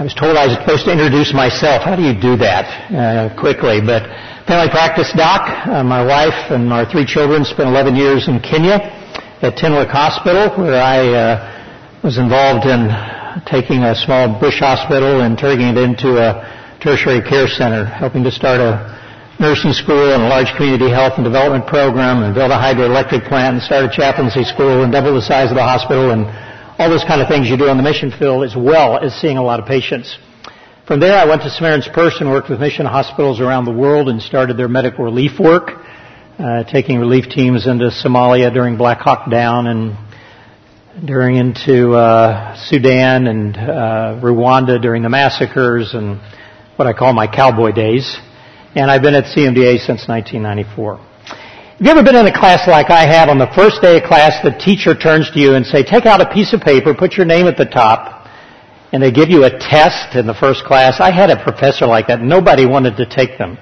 I was told I was supposed to introduce myself. How do you do that uh, quickly? But family practice doc. Uh, my wife and our three children spent 11 years in Kenya at Tenwek Hospital, where I uh, was involved in taking a small bush hospital and turning it into a tertiary care center, helping to start a nursing school and a large community health and development program and build a hydroelectric plant and start a chaplaincy school and double the size of the hospital and all those kind of things you do on the mission field as well as seeing a lot of patients. From there, I went to Samaritan's Purse and worked with mission hospitals around the world and started their medical relief work, uh, taking relief teams into Somalia during Black Hawk Down and during into uh, Sudan and uh, Rwanda during the massacres and what I call my cowboy days. And I've been at CMDA since 1994. Have you ever been in a class like I have? On the first day of class, the teacher turns to you and say, take out a piece of paper, put your name at the top, and they give you a test in the first class. I had a professor like that. Nobody wanted to take them.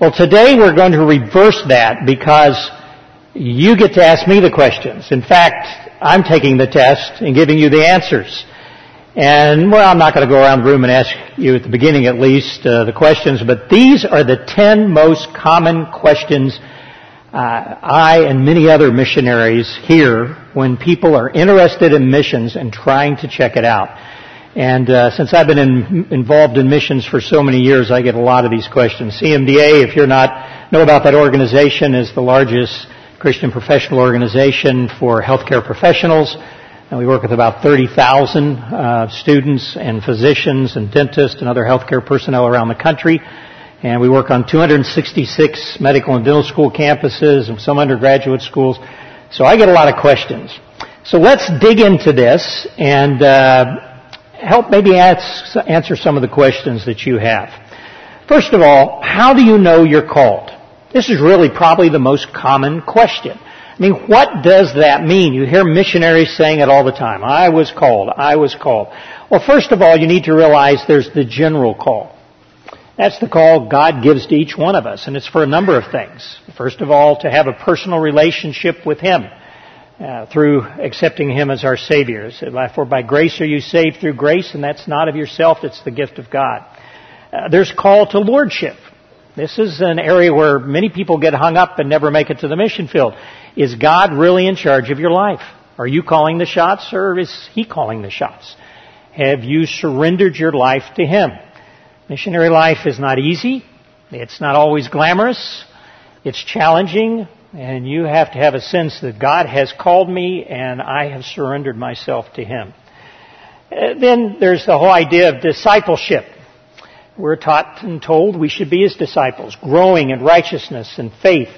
Well, today we're going to reverse that because you get to ask me the questions. In fact, I'm taking the test and giving you the answers. And, well, I'm not going to go around the room and ask you at the beginning at least uh, the questions, but these are the 10 most common questions uh, I and many other missionaries here when people are interested in missions and trying to check it out. And uh, since I've been in, involved in missions for so many years, I get a lot of these questions. CMDA, if you're not know about that organization, is the largest Christian professional organization for healthcare professionals. And we work with about 30,000 uh, students and physicians and dentists and other healthcare personnel around the country and we work on 266 medical and dental school campuses and some undergraduate schools. So I get a lot of questions. So let's dig into this and uh, help maybe answer some of the questions that you have. First of all, how do you know you're called? This is really probably the most common question. I mean, what does that mean? You hear missionaries saying it all the time. I was called. I was called. Well, first of all, you need to realize there's the general call. That's the call God gives to each one of us, and it's for a number of things. First of all, to have a personal relationship with Him uh, through accepting Him as our Savior. For by grace are you saved through grace, and that's not of yourself, it's the gift of God. Uh, there's call to lordship. This is an area where many people get hung up and never make it to the mission field. Is God really in charge of your life? Are you calling the shots, or is He calling the shots? Have you surrendered your life to Him? Missionary life is not easy. It's not always glamorous. It's challenging. And you have to have a sense that God has called me and I have surrendered myself to Him. Uh, then there's the whole idea of discipleship. We're taught and told we should be His disciples, growing in righteousness and faith.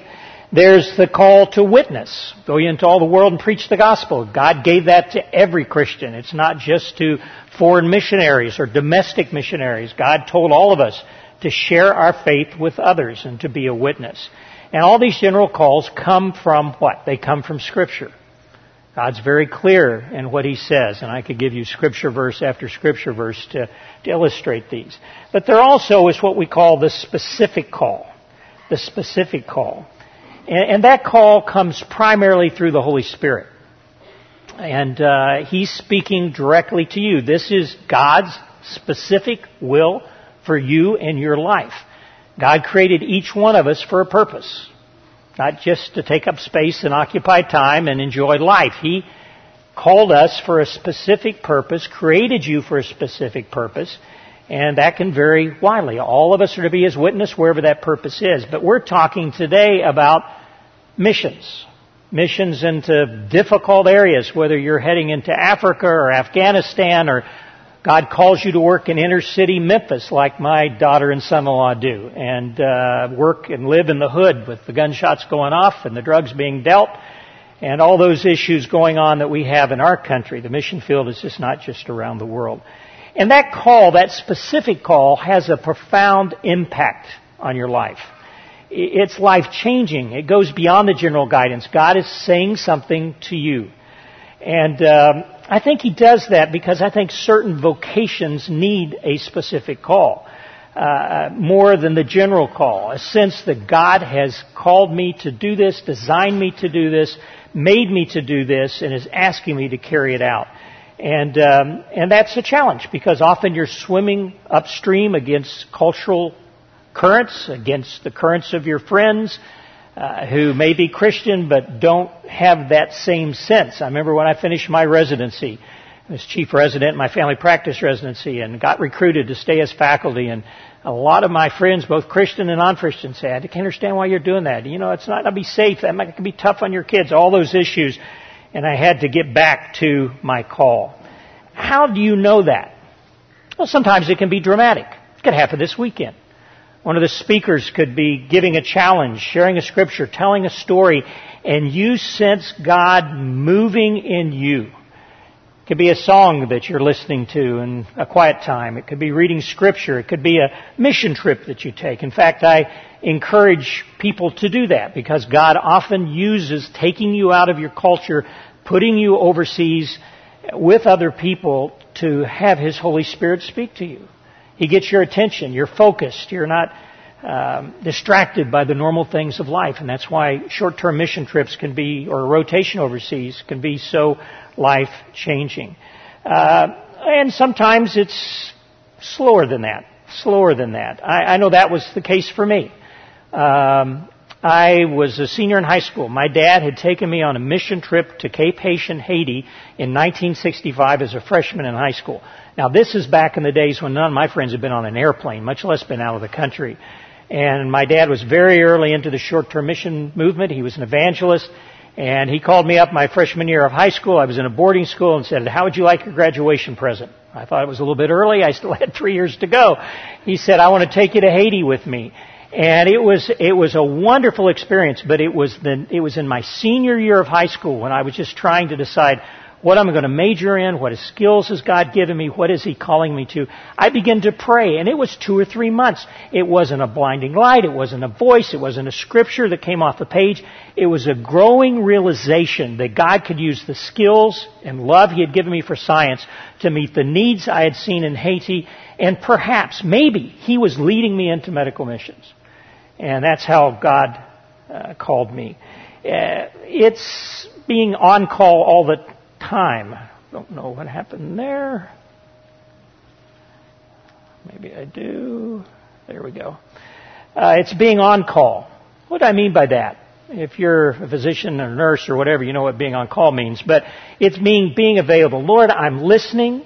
There's the call to witness. Go into all the world and preach the gospel. God gave that to every Christian. It's not just to foreign missionaries or domestic missionaries. God told all of us to share our faith with others and to be a witness. And all these general calls come from what? They come from Scripture. God's very clear in what He says, and I could give you Scripture verse after Scripture verse to, to illustrate these. But there also is what we call the specific call. The specific call. And, and that call comes primarily through the Holy Spirit and uh, he's speaking directly to you. This is God's specific will for you and your life. God created each one of us for a purpose, not just to take up space and occupy time and enjoy life. He called us for a specific purpose, created you for a specific purpose, and that can vary widely. All of us are to be His witness wherever that purpose is. But we're talking today about missions missions into difficult areas, whether you're heading into Africa or Afghanistan or God calls you to work in inner city Memphis like my daughter and son-in-law do and uh, work and live in the hood with the gunshots going off and the drugs being dealt and all those issues going on that we have in our country. The mission field is just not just around the world. And that call, that specific call, has a profound impact on your life it's life changing. It goes beyond the general guidance. God is saying something to you. And um, I think He does that because I think certain vocations need a specific call. Uh, more than the general call. A sense that God has called me to do this, designed me to do this, made me to do this, and is asking me to carry it out. And, um, and that's a challenge because often you're swimming upstream against cultural currents, against the currents of your friends, uh, who may be Christian but don't have that same sense. I remember when I finished my residency, as chief resident in my family practice residency and got recruited to stay as faculty and a lot of my friends, both Christian and non-Christian, say, I can't understand why you're doing that. You know, it's not going to be safe. That might be tough on your kids. All those issues. And I had to get back to my call. How do you know that? Well, sometimes it can be dramatic. It could happen this weekend. One of the speakers could be giving a challenge, sharing a scripture, telling a story, and you sense God moving in you. It could be a song that you're listening to in a quiet time. It could be reading scripture. It could be a mission trip that you take. In fact, I encourage people to do that because God often uses taking you out of your culture, putting you overseas with other people to have His Holy Spirit speak to you. He gets your attention. You're focused. You're not um, distracted by the normal things of life, and that's why short-term mission trips can be, or rotation overseas, can be so life changing. Uh, and sometimes it's slower than that. Slower than that. I, I know that was the case for me. Um, I was a senior in high school. My dad had taken me on a mission trip to Cape Haitian, Haiti in 1965 as a freshman in high school. Now this is back in the days when none of my friends had been on an airplane, much less been out of the country. And my dad was very early into the short-term mission movement. He was an evangelist. And he called me up my freshman year of high school. I was in a boarding school and said, how would you like your graduation present? I thought it was a little bit early. I still had three years to go. He said, I want to take you to Haiti with me. And it was, it was a wonderful experience, but it was the, it was in my senior year of high school when I was just trying to decide what am I'm going to major in, what skills has God given me, what is He calling me to. I began to pray, and it was two or three months. It wasn't a blinding light, it wasn't a voice, it wasn't a scripture that came off the page. It was a growing realization that God could use the skills and love He had given me for science to meet the needs I had seen in Haiti, and perhaps, maybe, He was leading me into medical missions. And that's how God uh, called me. Uh, it's being on call all the time. Don't know what happened there. Maybe I do. There we go. Uh, it's being on call. What do I mean by that? If you're a physician or nurse or whatever, you know what being on call means. But it's being being available. Lord, I'm listening.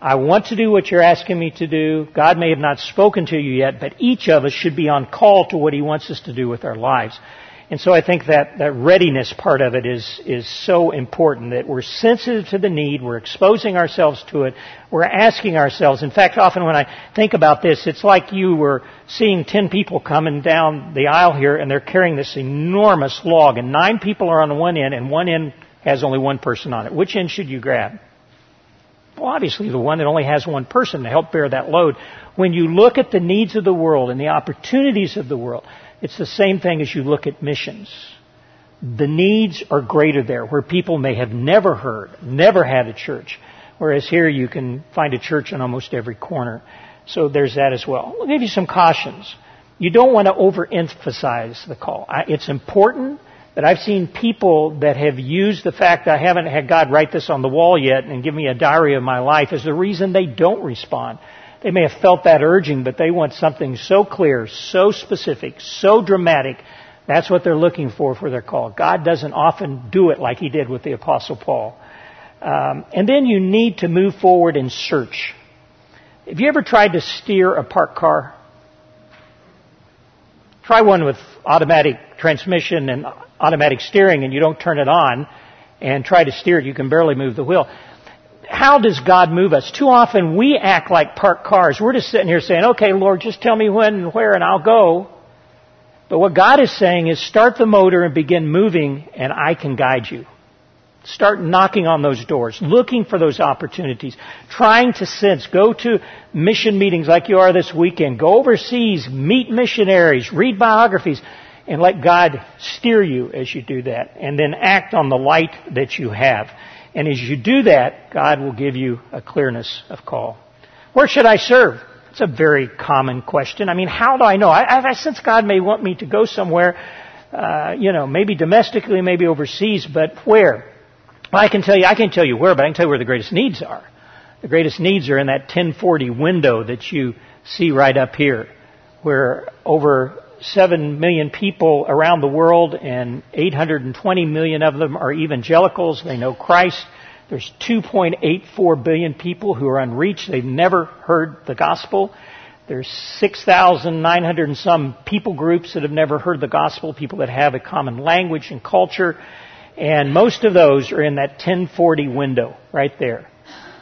I want to do what you're asking me to do. God may have not spoken to you yet, but each of us should be on call to what He wants us to do with our lives. And so I think that, that readiness part of it is, is so important that we're sensitive to the need, we're exposing ourselves to it, we're asking ourselves. In fact, often when I think about this, it's like you were seeing ten people coming down the aisle here and they're carrying this enormous log and nine people are on one end and one end has only one person on it. Which end should you grab? Well, obviously the one that only has one person to help bear that load. When you look at the needs of the world and the opportunities of the world, it's the same thing as you look at missions. The needs are greater there, where people may have never heard, never had a church. Whereas here you can find a church in almost every corner. So there's that as well. I'll give you some cautions. You don't want to overemphasize the call. It's important, but I've seen people that have used the fact that I haven't had God write this on the wall yet and give me a diary of my life as the reason they don't respond. They may have felt that urging, but they want something so clear, so specific, so dramatic. That's what they're looking for for their call. God doesn't often do it like He did with the Apostle Paul. Um, and then you need to move forward and search. Have you ever tried to steer a parked car? Try one with automatic transmission and automatic steering and you don't turn it on and try to steer it. You can barely move the wheel how does God move us? Too often we act like parked cars. We're just sitting here saying, okay, Lord, just tell me when and where and I'll go. But what God is saying is start the motor and begin moving and I can guide you. Start knocking on those doors, looking for those opportunities, trying to sense, go to mission meetings like you are this weekend, go overseas, meet missionaries, read biographies, and let God steer you as you do that, and then act on the light that you have. And as you do that, God will give you a clearness of call. Where should I serve? It's a very common question. I mean, how do I know? I, I sense God may want me to go somewhere, uh, you know, maybe domestically, maybe overseas, but where? Well, I can tell you, I can't tell you where, but I can tell you where the greatest needs are. The greatest needs are in that 1040 window that you see right up here, where over 7 million people around the world and 820 million of them are evangelicals. They know Christ. There's 2.84 billion people who are unreached. They've never heard the gospel. There's 6,900 and some people groups that have never heard the gospel, people that have a common language and culture. And most of those are in that 1040 window right there.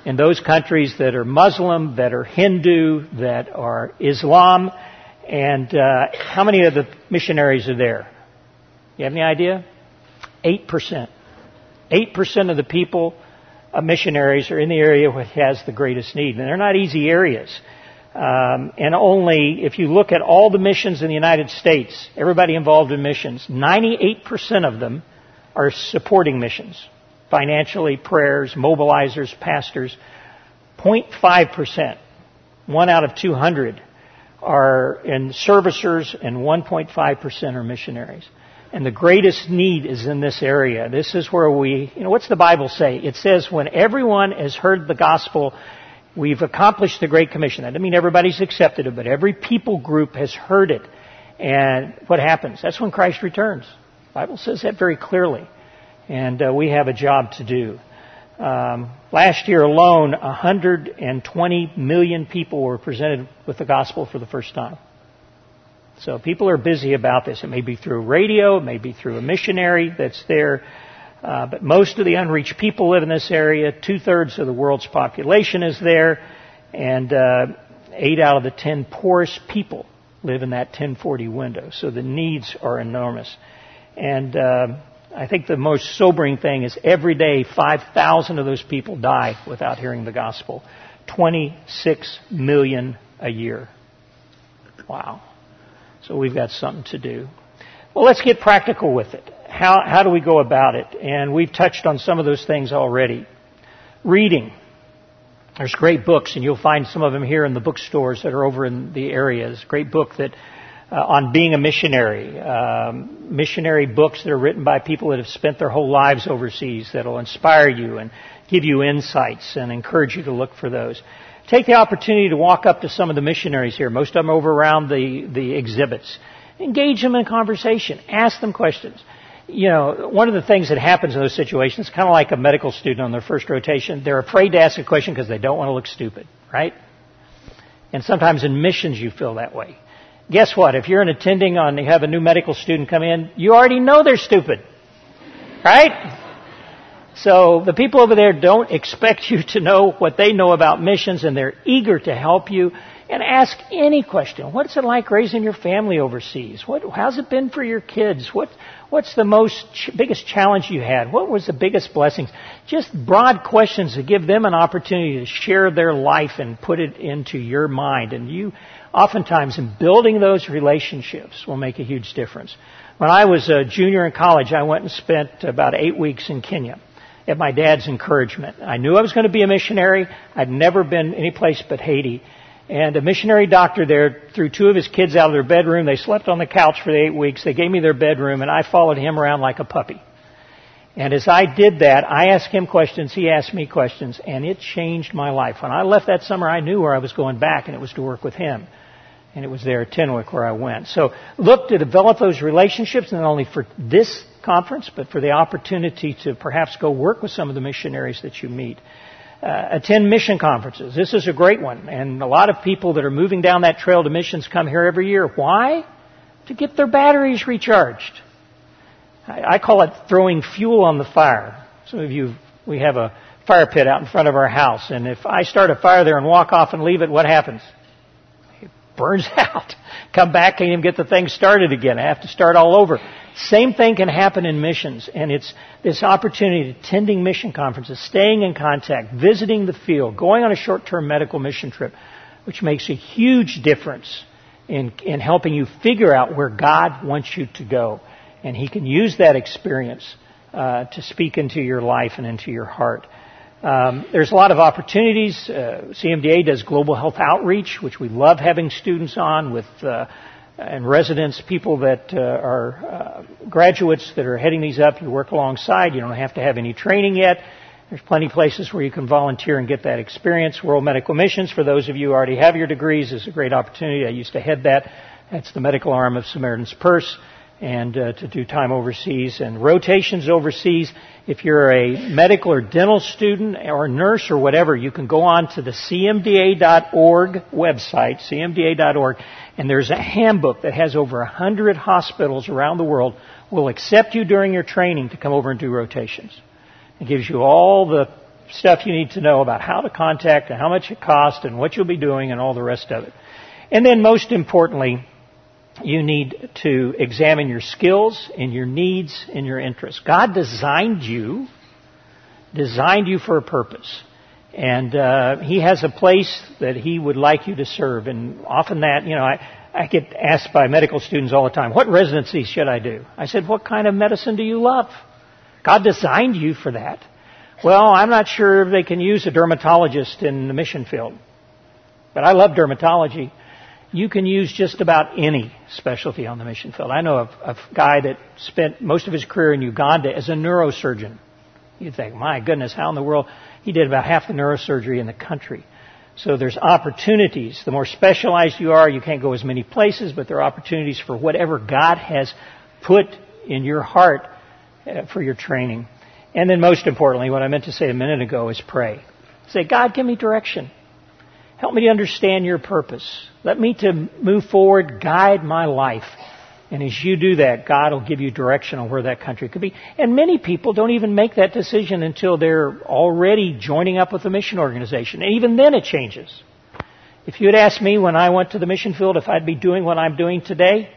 In those countries that are Muslim, that are Hindu, that are Islam, and uh, how many of the missionaries are there? You have any idea? 8%. 8% of the people, uh, missionaries, are in the area which has the greatest need. And they're not easy areas. Um, and only, if you look at all the missions in the United States, everybody involved in missions, 98% of them are supporting missions. Financially, prayers, mobilizers, pastors. 0.5%, one out of 200, are in servicers and 1.5% are missionaries. And the greatest need is in this area. This is where we, you know, what's the Bible say? It says when everyone has heard the gospel, we've accomplished the Great Commission. That doesn't mean everybody's accepted it, but every people group has heard it. And what happens? That's when Christ returns. The Bible says that very clearly. And uh, we have a job to do. Um, last year alone, 120 million people were presented with the gospel for the first time. So people are busy about this. It may be through radio, it may be through a missionary that's there, uh, but most of the unreached people live in this area. Two thirds of the world's population is there, and uh, eight out of the ten poorest people live in that 1040 window. So the needs are enormous, and uh, I think the most sobering thing is every day 5,000 of those people die without hearing the gospel. 26 million a year. Wow. So we've got something to do. Well, let's get practical with it. How, how do we go about it? And we've touched on some of those things already. Reading. There's great books, and you'll find some of them here in the bookstores that are over in the areas. Great book that uh, on being a missionary, um, missionary books that are written by people that have spent their whole lives overseas that will inspire you and give you insights and encourage you to look for those. Take the opportunity to walk up to some of the missionaries here. Most of them over around the, the exhibits. Engage them in conversation. Ask them questions. You know, one of the things that happens in those situations, kind of like a medical student on their first rotation, they're afraid to ask a question because they don't want to look stupid, right? And sometimes in missions you feel that way guess what? If you're an attending on, you have a new medical student come in, you already know they're stupid. Right? So the people over there don't expect you to know what they know about missions and they're eager to help you and ask any question. What's it like raising your family overseas? What, how's it been for your kids? What, what's the most ch- biggest challenge you had? What was the biggest blessings? Just broad questions to give them an opportunity to share their life and put it into your mind. And you, oftentimes in building those relationships will make a huge difference. When I was a junior in college, I went and spent about eight weeks in Kenya at my dad's encouragement. I knew I was going to be a missionary. I'd never been any place but Haiti. And a missionary doctor there threw two of his kids out of their bedroom. They slept on the couch for the eight weeks. They gave me their bedroom and I followed him around like a puppy. And as I did that, I asked him questions, he asked me questions, and it changed my life. When I left that summer, I knew where I was going back, and it was to work with him and it was there at Tenwek where I went. So look to develop those relationships not only for this conference, but for the opportunity to perhaps go work with some of the missionaries that you meet. Uh, attend mission conferences. This is a great one, and a lot of people that are moving down that trail to missions come here every year. Why? To get their batteries recharged. I, call it throwing fuel on the fire. Some of you, we have a fire pit out in front of our house, and if I start a fire there and walk off and leave it, what happens? It burns out. Come back, can't even get the thing started again. I have to start all over. Same thing can happen in missions, and it's this opportunity, attending mission conferences, staying in contact, visiting the field, going on a short-term medical mission trip, which makes a huge difference in, in helping you figure out where God wants you to go. And He can use that experience uh, to speak into your life and into your heart. Um, there's a lot of opportunities. Uh, CMDA does global health outreach, which we love having students on with uh, and residents, people that uh, are uh, graduates that are heading these up. You work alongside. You don't have to have any training yet. There's plenty of places where you can volunteer and get that experience. World Medical Missions, for those of you who already have your degrees, is a great opportunity. I used to head that. That's the medical arm of Samaritan's Purse and uh, to do time overseas and rotations overseas. If you're a medical or dental student or nurse or whatever, you can go on to the cmda.org website, cmda.org, and there's a handbook that has over a hundred hospitals around the world will accept you during your training to come over and do rotations. It gives you all the stuff you need to know about how to contact and how much it costs and what you'll be doing and all the rest of it. And then most importantly, you need to examine your skills and your needs and your interests. God designed you, designed you for a purpose. And uh, He has a place that He would like you to serve. And often that, you know, I, I get asked by medical students all the time, what residency should I do? I said, what kind of medicine do you love? God designed you for that. Well, I'm not sure if they can use a dermatologist in the mission field. But I love dermatology you can use just about any specialty on the mission field. I know a, a guy that spent most of his career in Uganda as a neurosurgeon. You'd think, my goodness, how in the world? He did about half the neurosurgery in the country. So there's opportunities. The more specialized you are, you can't go as many places, but there are opportunities for whatever God has put in your heart uh, for your training. And then most importantly, what I meant to say a minute ago is pray. Say, God, give me direction. Help me to understand your purpose. Let me to move forward, guide my life. And as you do that, God will give you direction on where that country could be. And many people don't even make that decision until they're already joining up with a mission organization. And even then it changes. If you had asked me when I went to the mission field if I'd be doing what I'm doing today,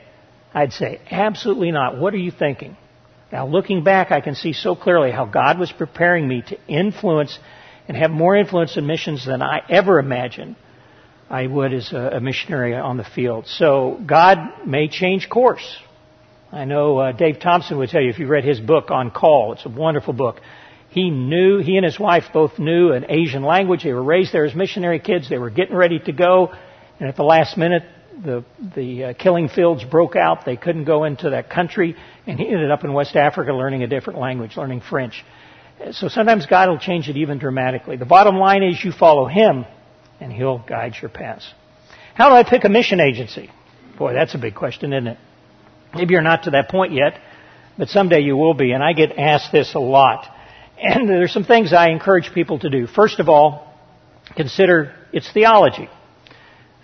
I'd say, absolutely not. What are you thinking? Now looking back, I can see so clearly how God was preparing me to influence and have more influence in missions than I ever imagined I would as a, missionary on the field. So God may change course. I know uh, Dave Thompson would tell you if you read his book on call, it's a wonderful book. He knew, he and his wife both knew an Asian language. They were raised there as missionary kids. They were getting ready to go, and at the last minute, the the uh, killing fields broke out. They couldn't go into that country, and he ended up in West Africa learning a different language, learning French. So sometimes God will change it even dramatically. The bottom line is you follow Him and He'll guide your paths. How do I pick a mission agency? Boy, that's a big question, isn't it? Maybe you're not to that point yet, but someday you will be, and I get asked this a lot. And there's some things I encourage people to do. First of all, consider its theology.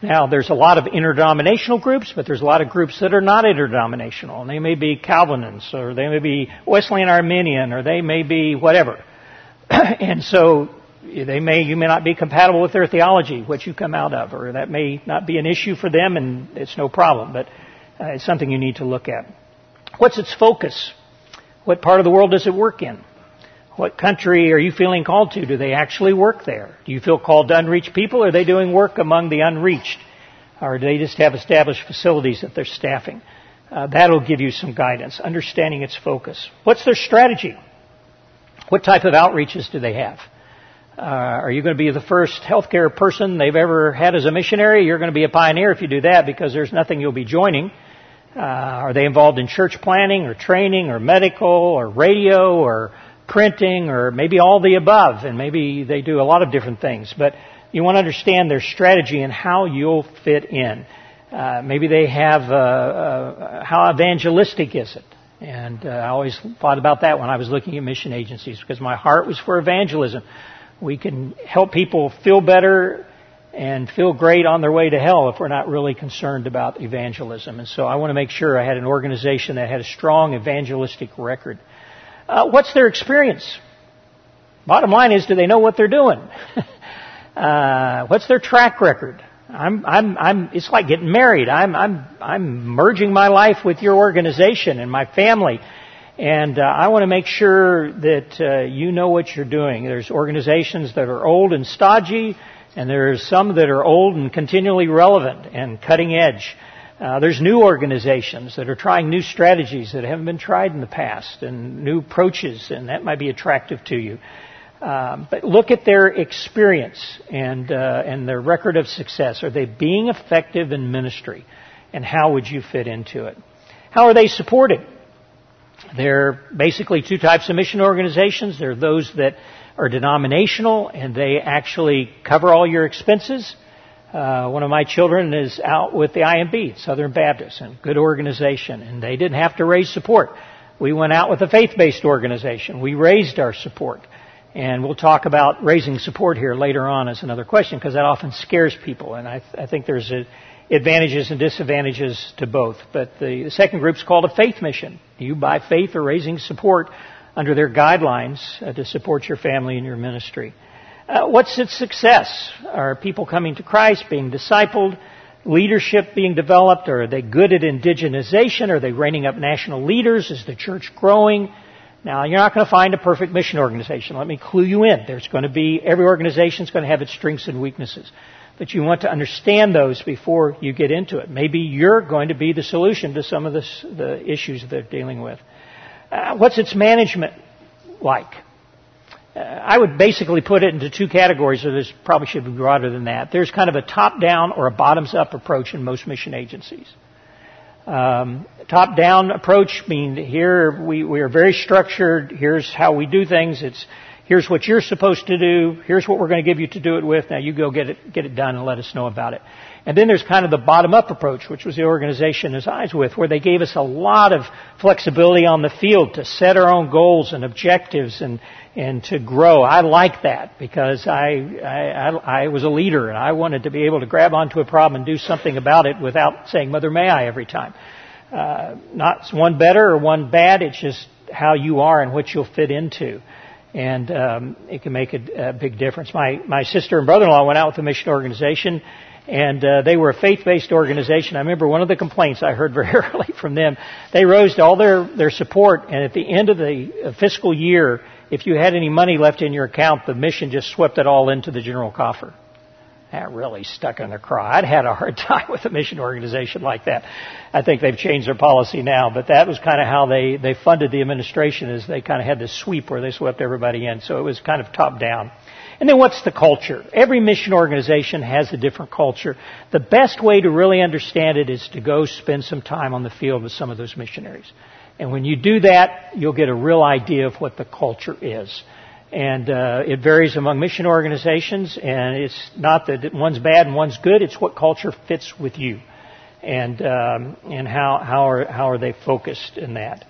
Now, there's a lot of interdenominational groups, but there's a lot of groups that are not interdenominational. And they may be Calvinists, or they may be Wesleyan Arminian, or they may be whatever. and so they may, you may not be compatible with their theology, what you come out of, or that may not be an issue for them, and it's no problem, but uh, it's something you need to look at. What's its focus? What part of the world does it work in? What country are you feeling called to? Do they actually work there? Do you feel called to unreached people? Are they doing work among the unreached? Or do they just have established facilities that they're staffing? Uh, that'll give you some guidance, understanding its focus. What's their strategy? What type of outreaches do they have? Uh, are you going to be the first healthcare person they've ever had as a missionary? You're going to be a pioneer if you do that because there's nothing you'll be joining. Uh, are they involved in church planning or training or medical or radio or printing or maybe all the above? And maybe they do a lot of different things. But you want to understand their strategy and how you'll fit in. Uh, maybe they have uh, uh, how evangelistic is it? And uh, I always thought about that when I was looking at mission agencies because my heart was for evangelism. We can help people feel better and feel great on their way to hell if we're not really concerned about evangelism. And so I want to make sure I had an organization that had a strong evangelistic record. Uh, what's their experience? Bottom line is, do they know what they're doing? uh, what's their track record? I'm, I'm, I'm, it's like getting married. I'm, I'm, I'm merging my life with your organization and my family. And uh, I want to make sure that uh, you know what you're doing. There's organizations that are old and stodgy, and there's some that are old and continually relevant and cutting edge. Uh, there's new organizations that are trying new strategies that haven't been tried in the past and new approaches, and that might be attractive to you. Um, but look at their experience and uh, and their record of success. Are they being effective in ministry? and how would you fit into it? How are they supported? There are basically two types of mission organizations. There are those that are denominational and they actually cover all your expenses. Uh, one of my children is out with the IMB, Southern Baptist, and good organization, and they didn't have to raise support. We went out with a faith-based organization. We raised our support. And we'll talk about raising support here later on as another question because that often scares people. And I, th- I think there's a, advantages and disadvantages to both. But the, the second group is called a faith mission. You, by faith, are raising support under their guidelines uh, to support your family and your ministry. Uh, what's its success? Are people coming to Christ, being discipled, leadership being developed? Or are they good at indigenization? Are they reining up national leaders? Is the church growing? Now, you're not going to find a perfect mission organization. Let me clue you in. There's going to be, every organization is going to have its strengths and weaknesses. But you want to understand those before you get into it. Maybe you're going to be the solution to some of this, the issues they're dealing with. Uh, what's its management like? I would basically put it into two categories, or this probably should be broader than that. There's kind of a top-down or a bottoms-up approach in most mission agencies. Um, top-down approach means here we, we are very structured. Here's how we do things. It's here's what you're supposed to do. Here's what we're going to give you to do it with. Now you go get it get it done and let us know about it. And then there's kind of the bottom-up approach, which was the organization as I was with, where they gave us a lot of flexibility on the field to set our own goals and objectives and, and to grow. I like that because I, I, I was a leader and I wanted to be able to grab onto a problem and do something about it without saying, Mother, may I every time. Uh, not one better or one bad, it's just how you are and what you'll fit into and um, it can make a, a, big difference. My my sister and brother-in-law went out with a mission organization, and uh, they were a faith-based organization. I remember one of the complaints I heard very early from them. They raised all their their support, and at the end of the fiscal year, if you had any money left in your account, the mission just swept it all into the general coffer. That really stuck in the craw. I'd had a hard time with a mission organization like that. I think they've changed their policy now, but that was kind of how they, they funded the administration is they kind of had this sweep where they swept everybody in. So it was kind of top down. And then what's the culture? Every mission organization has a different culture. The best way to really understand it is to go spend some time on the field with some of those missionaries. And when you do that, you'll get a real idea of what the culture is. And uh, it varies among mission organizations, and it's not that one's bad and one's good. It's what culture fits with you, and um, and how how are how are they focused in that.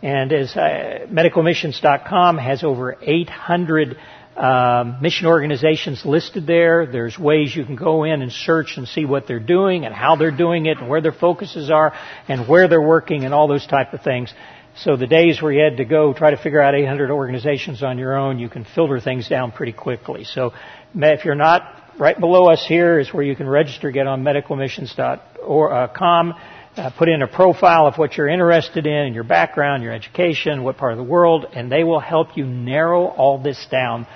And as uh, medicalmissions.com has over 800 um, mission organizations listed there. There's ways you can go in and search and see what they're doing and how they're doing it and where their focuses are and where they're working and all those type of things. So the days where you had to go try to figure out 800 organizations on your own, you can filter things down pretty quickly. So if you're not right below us here is where you can register, get on medicalmissions.com, uh, put in a profile of what you're interested in, your background, your education, what part of the world, and they will help you narrow all this down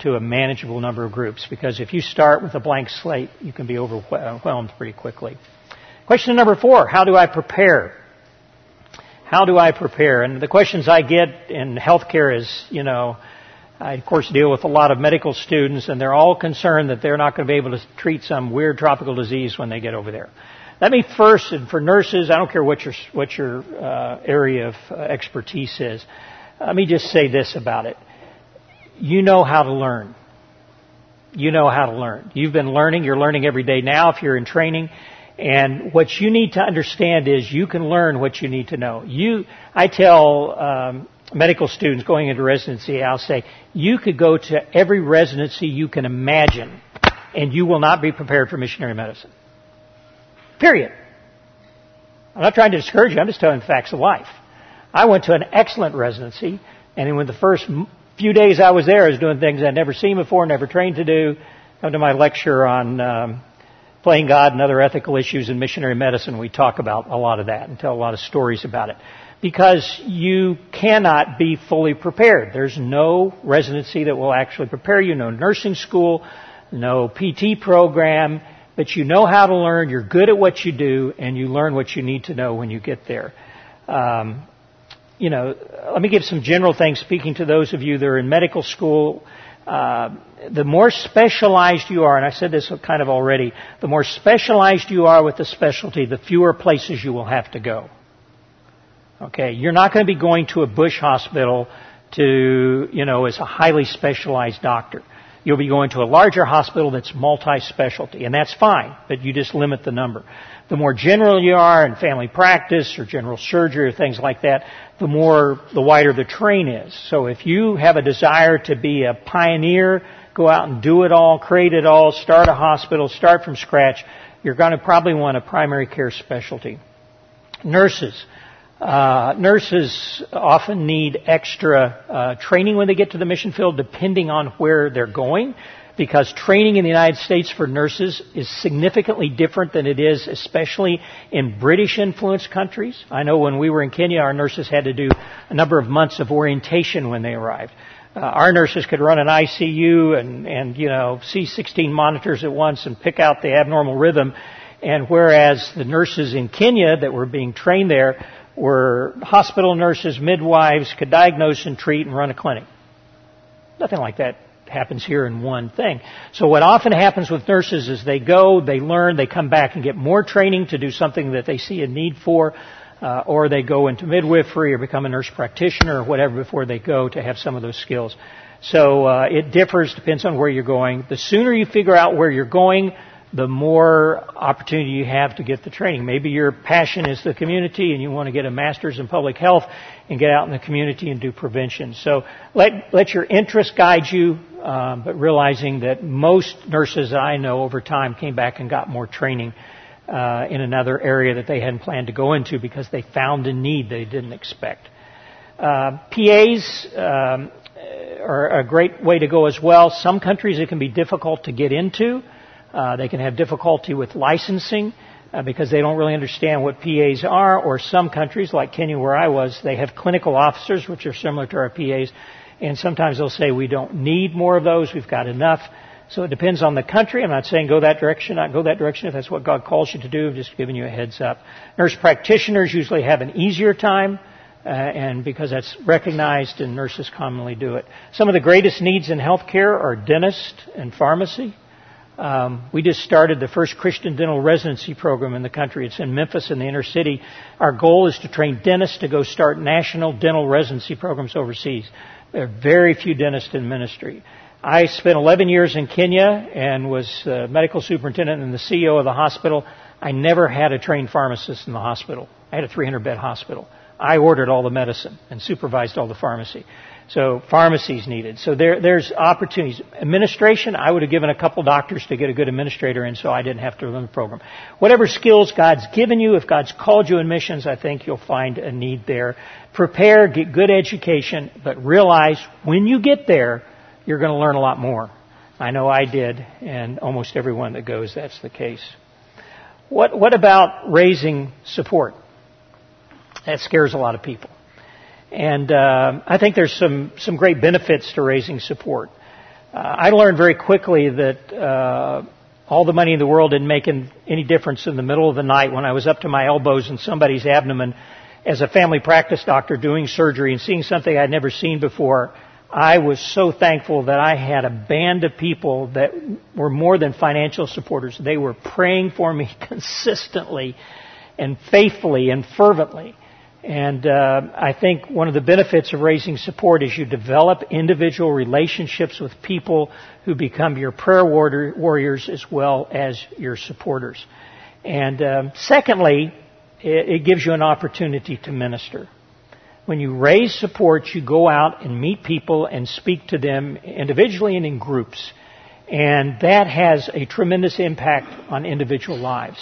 to a manageable number of groups. Because if you start with a blank slate, you can be overwhelmed pretty quickly. Question number four, how do I prepare? How do I prepare? And the questions I get in healthcare is, you know, I of course deal with a lot of medical students and they're all concerned that they're not going to be able to treat some weird tropical disease when they get over there. Let me first, and for nurses, I don't care what your, what your uh, area of uh, expertise is, let me just say this about it. You know how to learn. You know how to learn. You've been learning. You're learning every day now if you're in training. And what you need to understand is you can learn what you need to know. You, I tell um, medical students going into residency, I'll say, you could go to every residency you can imagine, and you will not be prepared for missionary medicine. Period. I'm not trying to discourage you. I'm just telling facts of life. I went to an excellent residency, and in the first few days I was there, I was doing things I'd never seen before, never trained to do. Come to my lecture on um, playing God and other ethical issues in missionary medicine, we talk about a lot of that and tell a lot of stories about it. Because you cannot be fully prepared. There's no residency that will actually prepare you, no nursing school, no PT program, but you know how to learn, you're good at what you do, and you learn what you need to know when you get there. Um, you know, let me give some general things speaking to those of you that are in medical school uh, the more specialized you are, and I said this kind of already, the more specialized you are with the specialty, the fewer places you will have to go. Okay, you're not going to be going to a bush hospital to, you know, as a highly specialized doctor. You'll be going to a larger hospital that's multi-specialty, and that's fine, but you just limit the number. The more general you are in family practice or general surgery or things like that, the more, the wider the train is. So if you have a desire to be a pioneer, go out and do it all, create it all, start a hospital, start from scratch, you're going to probably want a primary care specialty. Nurses. Uh, nurses often need extra uh, training when they get to the mission field, depending on where they're going, because training in the United States for nurses is significantly different than it is, especially in British influenced countries. I know when we were in Kenya, our nurses had to do a number of months of orientation when they arrived. Uh, our nurses could run an ICU and, and, you know, see 16 monitors at once and pick out the abnormal rhythm. And whereas the nurses in Kenya that were being trained there where hospital nurses, midwives could diagnose and treat and run a clinic. Nothing like that happens here in one thing. So what often happens with nurses is they go, they learn, they come back and get more training to do something that they see a need for, uh, or they go into midwifery or become a nurse practitioner or whatever before they go to have some of those skills. So uh, it differs, depends on where you're going. The sooner you figure out where you're going, the more opportunity you have to get the training. Maybe your passion is the community and you want to get a master's in public health and get out in the community and do prevention. So let, let your interest guide you, um, but realizing that most nurses I know over time came back and got more training uh, in another area that they hadn't planned to go into because they found a need they didn't expect. Uh, PAs um, are a great way to go as well. Some countries it can be difficult to get into. Uh, they can have difficulty with licensing uh, because they don't really understand what PAs are, or some countries, like Kenya where I was, they have clinical officers, which are similar to our PAs, and sometimes they'll say, we don't need more of those, we've got enough. So it depends on the country. I'm not saying go that direction, not go that direction if that's what God calls you to do. I'm just giving you a heads up. Nurse practitioners usually have an easier time. Uh, and because that's recognized and nurses commonly do it. Some of the greatest needs in healthcare are dentist and pharmacy. Um, we just started the first Christian dental residency program in the country. It's in Memphis in the inner city. Our goal is to train dentists to go start national dental residency programs overseas. There are very few dentists in ministry. I spent 11 years in Kenya and was uh, medical superintendent and the CEO of the hospital. I never had a trained pharmacist in the hospital. I had a 300 bed hospital. I ordered all the medicine and supervised all the pharmacy. So pharmacies needed. So there, there's opportunities. Administration, I would have given a couple doctors to get a good administrator in so I didn't have to run the program. Whatever skills God's given you, if God's called you in missions, I think you'll find a need there. Prepare, get good education, but realize when you get there, you're going to learn a lot more. I know I did, and almost everyone that goes, that's the case. What, what about raising support? That scares a lot of people. And uh, I think there's some, some great benefits to raising support. Uh, I learned very quickly that uh, all the money in the world didn't make any difference in the middle of the night when I was up to my elbows in somebody's abdomen as a family practice doctor doing surgery and seeing something I'd never seen before. I was so thankful that I had a band of people that were more than financial supporters. They were praying for me consistently and faithfully and fervently. And uh, I think one of the benefits of raising support is you develop individual relationships with people who become your prayer warriors as well as your supporters. And um, secondly, it, it gives you an opportunity to minister. When you raise support, you go out and meet people and speak to them individually and in groups. And that has a tremendous impact on individual lives.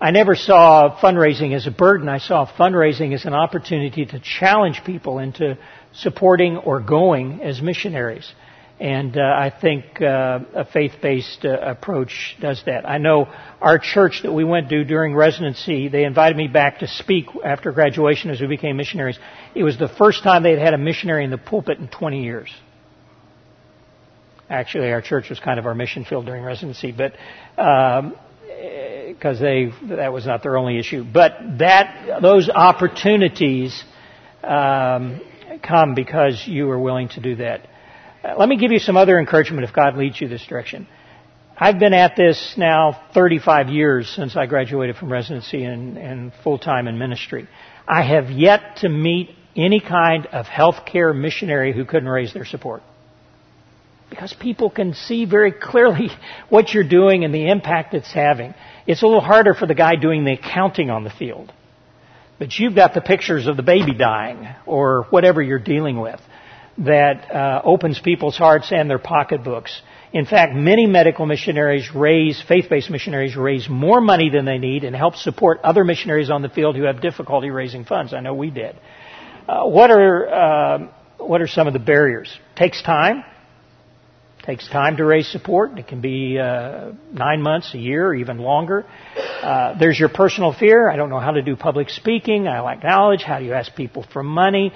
I never saw fundraising as a burden. I saw fundraising as an opportunity to challenge people into supporting or going as missionaries. And uh, I think uh, a faith-based uh, approach does that. I know our church that we went to during residency, they invited me back to speak after graduation as we became missionaries. It was the first time they had had a missionary in the pulpit in 20 years. Actually, our church was kind of our mission field during residency, but um, because they that was not their only issue. But that those opportunities um, come because you are willing to do that. Uh, let me give you some other encouragement if God leads you this direction. I've been at this now 35 years since I graduated from residency and, and full-time in ministry. I have yet to meet any kind of healthcare missionary who couldn't raise their support. Because people can see very clearly what you're doing and the impact it's having. It's a little harder for the guy doing the accounting on the field. But you've got the pictures of the baby dying or whatever you're dealing with that uh, opens people's hearts and their pocketbooks. In fact, many medical missionaries raise, faith-based missionaries raise more money than they need and help support other missionaries on the field who have difficulty raising funds. I know we did. Uh, what are uh, what are some of the barriers? Takes time. Takes time to raise support. It can be uh, nine months, a year, or even longer. Uh, there's your personal fear. I don't know how to do public speaking. I lack knowledge. How do you ask people for money?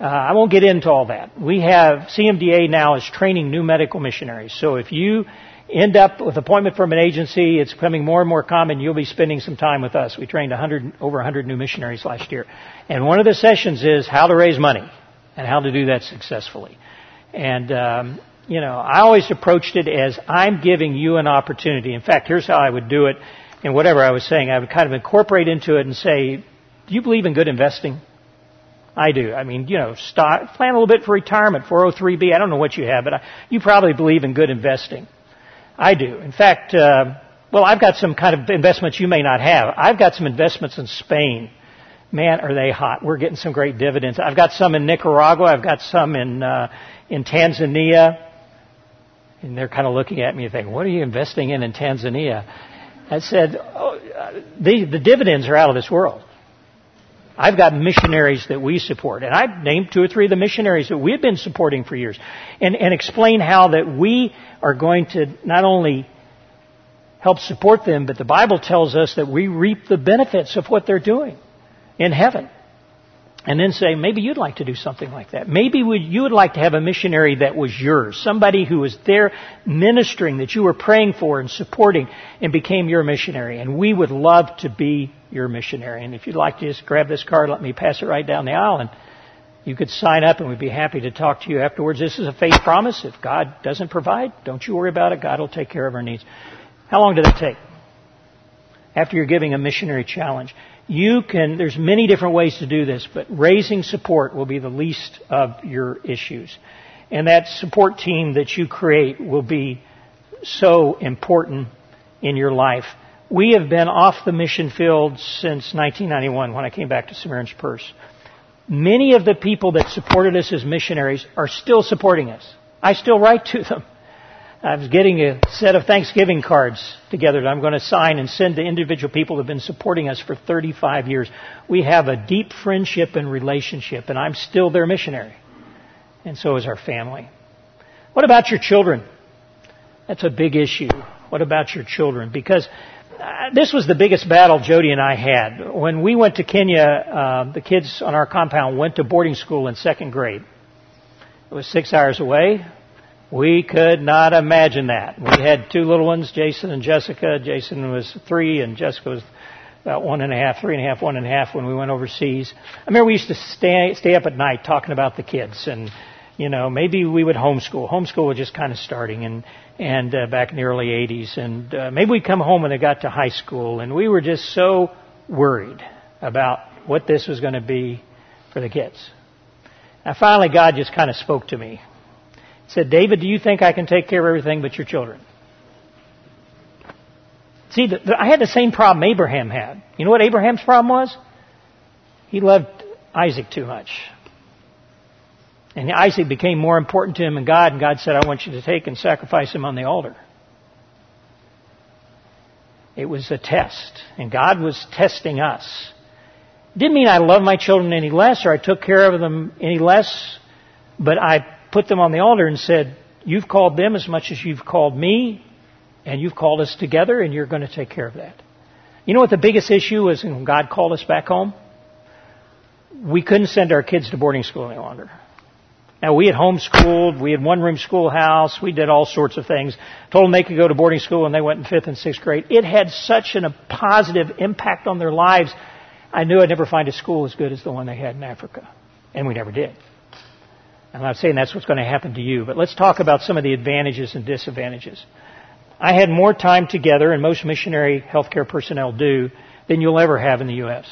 Uh, I won't get into all that. We have CMDA now is training new medical missionaries. So if you end up with appointment from an agency, it's becoming more and more common. You'll be spending some time with us. We trained 100, over 100 new missionaries last year. And one of the sessions is how to raise money and how to do that successfully. And, um, you know, I always approached it as I'm giving you an opportunity. In fact, here's how I would do it. And whatever I was saying, I would kind of incorporate into it and say, do you believe in good investing? I do. I mean, you know, start, plan a little bit for retirement, 403b. I don't know what you have, but I, you probably believe in good investing. I do. In fact, uh, well, I've got some kind of investments you may not have. I've got some investments in Spain. Man, are they hot? We're getting some great dividends. I've got some in Nicaragua. I've got some in uh, in Tanzania. And they're kind of looking at me and thinking, "What are you investing in in Tanzania?" I said, oh, uh, the, the dividends are out of this world. I've got missionaries that we support, and I've named two or three of the missionaries that we've been supporting for years, and, and explain how that we are going to not only help support them, but the Bible tells us that we reap the benefits of what they're doing in heaven. And then say, maybe you'd like to do something like that. Maybe you would like to have a missionary that was yours. Somebody who was there ministering that you were praying for and supporting and became your missionary. And we would love to be your missionary. And if you'd like to just grab this card, let me pass it right down the aisle and you could sign up and we'd be happy to talk to you afterwards. This is a faith promise. If God doesn't provide, don't you worry about it. God will take care of our needs. How long did it take? After you're giving a missionary challenge, you can, there's many different ways to do this, but raising support will be the least of your issues. And that support team that you create will be so important in your life. We have been off the mission field since 1991 when I came back to Samaritan's Purse. Many of the people that supported us as missionaries are still supporting us. I still write to them. I was getting a set of Thanksgiving cards together that I'm going to sign and send to individual people that have been supporting us for 35 years. We have a deep friendship and relationship, and I'm still their missionary. And so is our family. What about your children? That's a big issue. What about your children? Because uh, this was the biggest battle Jody and I had. When we went to Kenya, uh, the kids on our compound went to boarding school in second grade. It was six hours away. We could not imagine that. We had two little ones, Jason and Jessica. Jason was three and Jessica was about one and a half, three and a half, one and a half when we went overseas. I remember we used to stay, stay up at night talking about the kids and, you know, maybe we would homeschool. Homeschool was just kind of starting and, and uh, back in the early 80s. And uh, maybe we'd come home when they got to high school, and we were just so worried about what this was going to be for the kids. And finally, God just kind of spoke to me. Said, David, do you think I can take care of everything but your children? See, the, the, I had the same problem Abraham had. You know what Abraham's problem was? He loved Isaac too much. And Isaac became more important to him than God, and God said, I want you to take and sacrifice him on the altar. It was a test, and God was testing us. Didn't mean I loved my children any less or I took care of them any less, but I put them on the altar and said, You've called them as much as you've called me, and you've called us together, and you're going to take care of that. You know what the biggest issue was when God called us back home? We couldn't send our kids to boarding school any longer. Now we had homeschooled, we had one room schoolhouse, we did all sorts of things. Told them they could go to boarding school and they went in fifth and sixth grade. It had such an, a positive impact on their lives. I knew I'd never find a school as good as the one they had in Africa. And we never did. I'm not saying that's what's going to happen to you, but let's talk about some of the advantages and disadvantages. I had more time together, and most missionary healthcare personnel do, than you'll ever have in the U.S.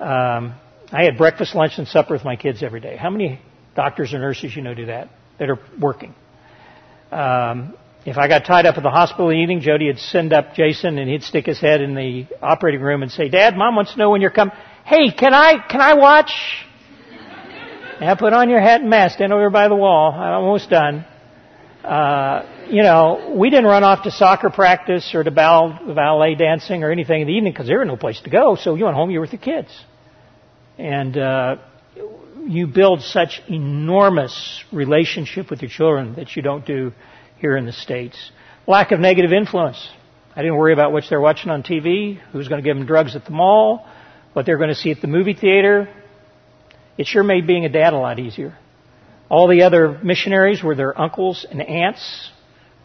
Um, I had breakfast, lunch, and supper with my kids every day. How many doctors or nurses you know do that that are working? Um, if I got tied up at the hospital in the evening, Jody would send up Jason and he'd stick his head in the operating room and say, Dad, Mom wants to know when you're coming. Hey, can I, can I watch? Now put on your hat and mask, stand over by the wall. I'm almost done. Uh, you know, we didn't run off to soccer practice or to ballet dancing or anything in the evening because there was no place to go. So you went home, you were with the kids. And, uh, you build such enormous relationship with your children that you don't do here in the States. Lack of negative influence. I didn't worry about what they're watching on TV, who's going to give them drugs at the mall, what they're going to see at the movie theater. It sure made being a dad a lot easier. All the other missionaries were their uncles and aunts.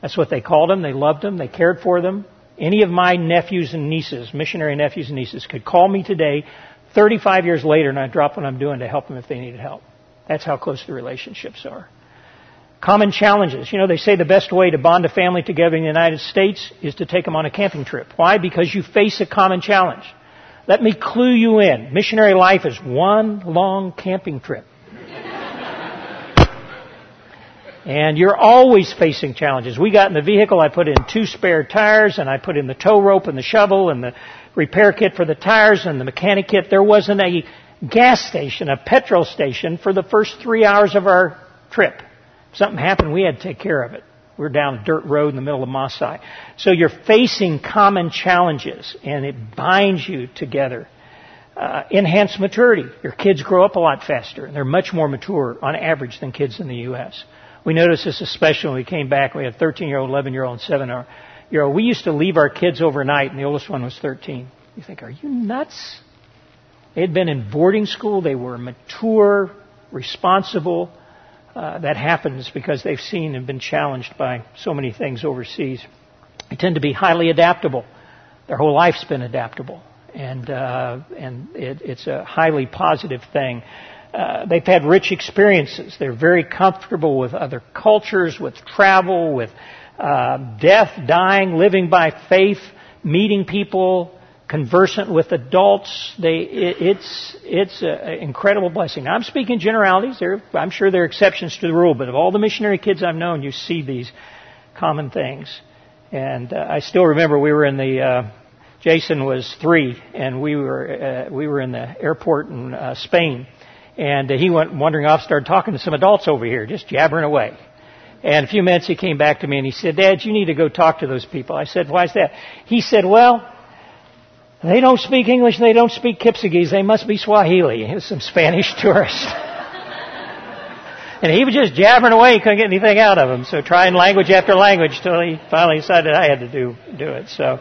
That's what they called them. They loved them. They cared for them. Any of my nephews and nieces, missionary nephews and nieces, could call me today, 35 years later, and I'd drop what I'm doing to help them if they needed help. That's how close the relationships are. Common challenges. You know, they say the best way to bond a family together in the United States is to take them on a camping trip. Why? Because you face a common challenge. Let me clue you in. Missionary life is one long camping trip. and you're always facing challenges. We got in the vehicle, I put in two spare tires, and I put in the tow rope and the shovel and the repair kit for the tires and the mechanic kit. There wasn't a gas station, a petrol station for the first three hours of our trip If something happened, we had to take care of it. We are down a dirt road in the middle of Maasai. So you're facing common challenges, and it binds you together. Uh, enhanced maturity. Your kids grow up a lot faster, and they're much more mature on average than kids in the U.S. We noticed this especially when we came back. We had a 13 year old, 11 year old, and 7 year old. We used to leave our kids overnight, and the oldest one was 13. You think, are you nuts? They had been in boarding school. They were mature, responsible, uh, that happens because they've seen and been challenged by so many things overseas. They tend to be highly adaptable. Their whole life's been adaptable, and uh, and it, it's a highly positive thing. Uh, they've had rich experiences. They're very comfortable with other cultures, with travel, with uh, death, dying, living by faith, meeting people, conversant with adults. They, it, it's, it's an incredible blessing. Now, I'm speaking generalities. There, I'm sure there are exceptions to the rule, but of all the missionary kids I've known, you see these common things. And uh, I still remember we were in the, uh, Jason was three, and we were, uh, we were in the airport in uh, Spain. And uh, he went wandering off, started talking to some adults over here, just jabbering away. And a few minutes he came back to me and he said, Dad, you need to go talk to those people. I said, why is that? He said, well, they don't speak English, and they don't speak Kipsigis, they must be Swahili. Here's some Spanish tourists. and he was just jabbering away, he couldn't get anything out of him. So trying language after language till he finally decided I had to do, do it. So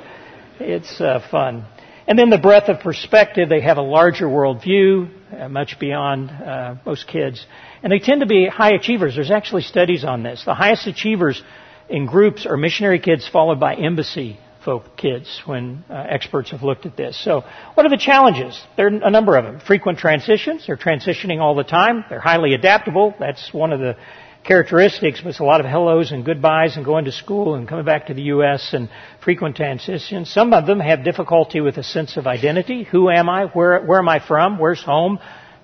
it's uh, fun. And then the breadth of perspective, they have a larger worldview, uh, much beyond uh, most kids. And they tend to be high achievers. There's actually studies on this. The highest achievers in groups are missionary kids followed by embassy folk kids when uh, experts have looked at this. So, what are the challenges? There are a number of them. Frequent transitions. They're transitioning all the time. They're highly adaptable. That's one of the characteristics, but it's a lot of hellos and goodbyes and going to school and coming back to the U.S. and frequent transitions. Some of them have difficulty with a sense of identity. Who am I? Where, where am I from? Where's home?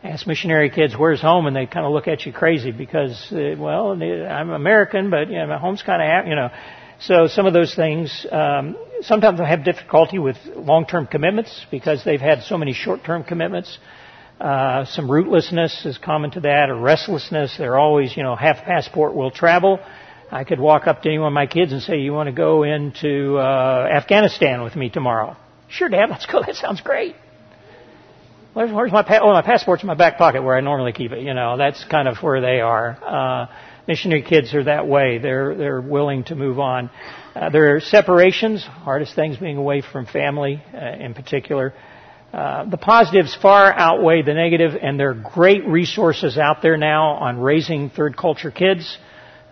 Ask missionary kids, where's home? And they kind of look at you crazy because, uh, well, I'm American, but, you know, my home's kind of, you know, so some of those things, um, sometimes they have difficulty with long-term commitments because they've had so many short-term commitments. Uh, some rootlessness is common to that, or restlessness. They're always, you know, half passport will travel. I could walk up to any one of my kids and say, "You want to go into uh, Afghanistan with me tomorrow?" Sure, Dad. Let's go. That sounds great. Where's, where's my pa- oh my passport's in my back pocket where I normally keep it. You know, that's kind of where they are. Uh, missionary kids are that way. They're they're willing to move on. Uh, there are separations, hardest things being away from family uh, in particular. Uh, the positives far outweigh the negative, and there are great resources out there now on raising third culture kids.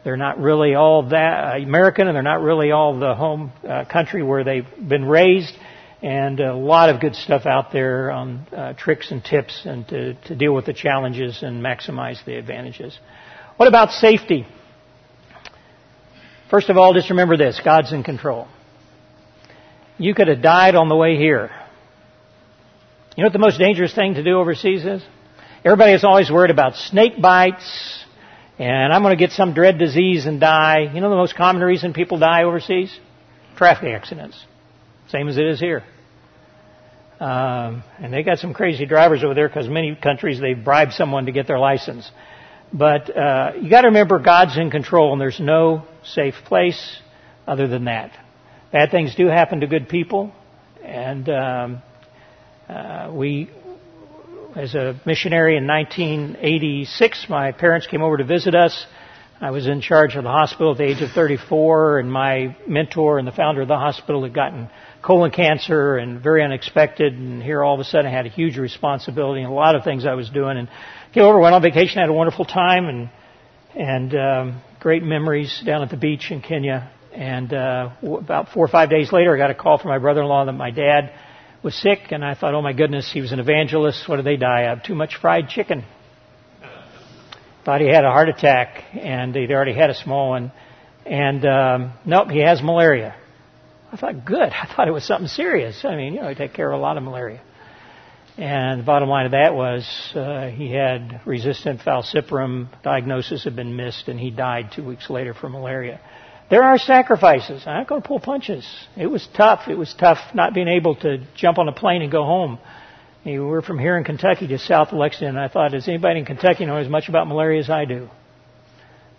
They're not really all that uh, American, and they're not really all the home uh, country where they've been raised. and a lot of good stuff out there on uh, tricks and tips and to, to deal with the challenges and maximize the advantages. What about safety? First of all, just remember this God's in control. You could have died on the way here. You know what the most dangerous thing to do overseas is? Everybody is always worried about snake bites, and I'm going to get some dread disease and die. You know the most common reason people die overseas? Traffic accidents. Same as it is here. Um, and they got some crazy drivers over there because many countries they bribe someone to get their license. But uh, you got to remember God's in control, and there's no safe place other than that. Bad things do happen to good people, and um, uh, we, as a missionary in 1986, my parents came over to visit us. I was in charge of the hospital at the age of 34, and my mentor and the founder of the hospital had gotten colon cancer and very unexpected. And here all of a sudden I had a huge responsibility and a lot of things I was doing. And came over, went on vacation, had a wonderful time, and and um, great memories down at the beach in Kenya. And uh, about four or five days later, I got a call from my brother-in-law that my dad was sick, and I thought, oh my goodness, he was an evangelist. What did they die of? Too much fried chicken. Thought he had a heart attack, and he'd already had a small one. And um, nope, he has malaria. I thought, good. I thought it was something serious. I mean, you know, I take care of a lot of malaria. And the bottom line of that was uh, he had resistant falciparum. Diagnosis had been missed, and he died two weeks later from malaria. There are sacrifices. I'm not going to pull punches. It was tough. It was tough not being able to jump on a plane and go home. We were from here in Kentucky to south Lexington, and I thought, does anybody in Kentucky know as much about malaria as I do?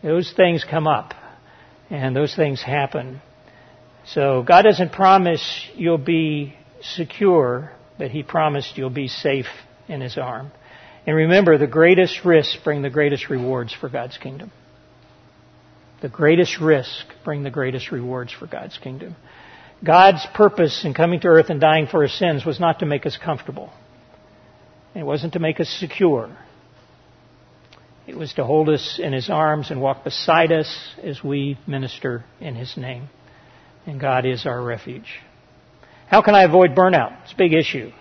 Those things come up, and those things happen. So God doesn't promise you'll be secure, but He promised you'll be safe in His arm. And remember, the greatest risks bring the greatest rewards for God's kingdom. The greatest risk bring the greatest rewards for God's kingdom. God's purpose in coming to earth and dying for His sins was not to make us comfortable. It wasn't to make us secure. It was to hold us in His arms and walk beside us as we minister in His name and God is our refuge. How can I avoid burnout? It's a big issue.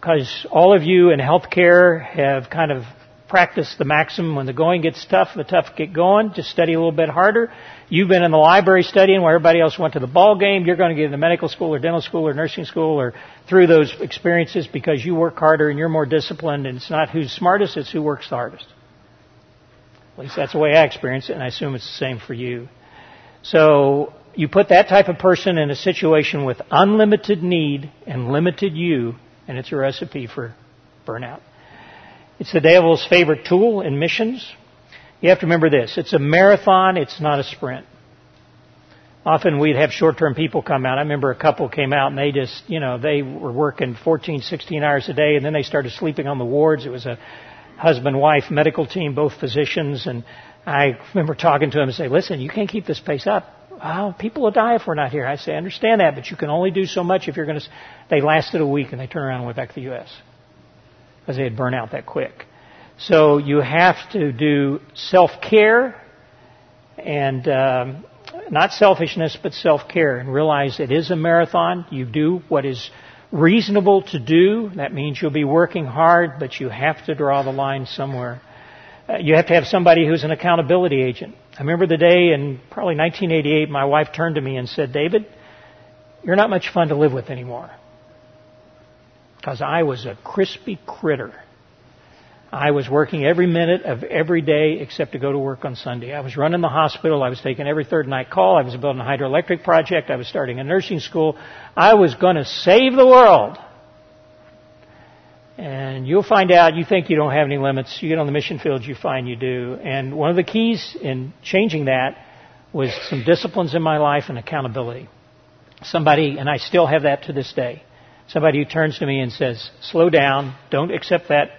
Because all of you in healthcare have kind of practiced the maximum when the going gets tough, the tough get going, just study a little bit harder. You've been in the library studying where everybody else went to the ball game. You're going to get into medical school or dental school or nursing school or through those experiences because you work harder and you're more disciplined and it's not who's smartest, it's who works the hardest. At least that's the way I experience it and I assume it's the same for you. So you put that type of person in a situation with unlimited need and limited you, and it's a recipe for burnout. It's the devil's favorite tool in missions. You have to remember this. It's a marathon, it's not a sprint. Often we'd have short-term people come out. I remember a couple came out and they just, you know, they were working 14, 16 hours a day and then they started sleeping on the wards. It was a husband-wife medical team, both physicians, and I remember talking to them and say, listen, you can't keep this pace up oh, people will die if we're not here. I say, I understand that, but you can only do so much if you're going to. They lasted a week and they turned around and went back to the U.S. because they had burned out that quick. So you have to do self-care and um, not selfishness, but self-care, and realize it is a marathon. You do what is reasonable to do. That means you'll be working hard, but you have to draw the line somewhere. Uh, you have to have somebody who's an accountability agent. I remember the day in probably 1988, my wife turned to me and said, David, you're not much fun to live with anymore. Because I was a crispy critter. I was working every minute of every day except to go to work on Sunday. I was running the hospital. I was taking every third night call. I was building a hydroelectric project. I was starting a nursing school. I was going to save the world. And you'll find out you think you don't have any limits. You get on the mission field, you find you do. And one of the keys in changing that was some disciplines in my life and accountability. Somebody, and I still have that to this day, somebody who turns to me and says, slow down, don't accept that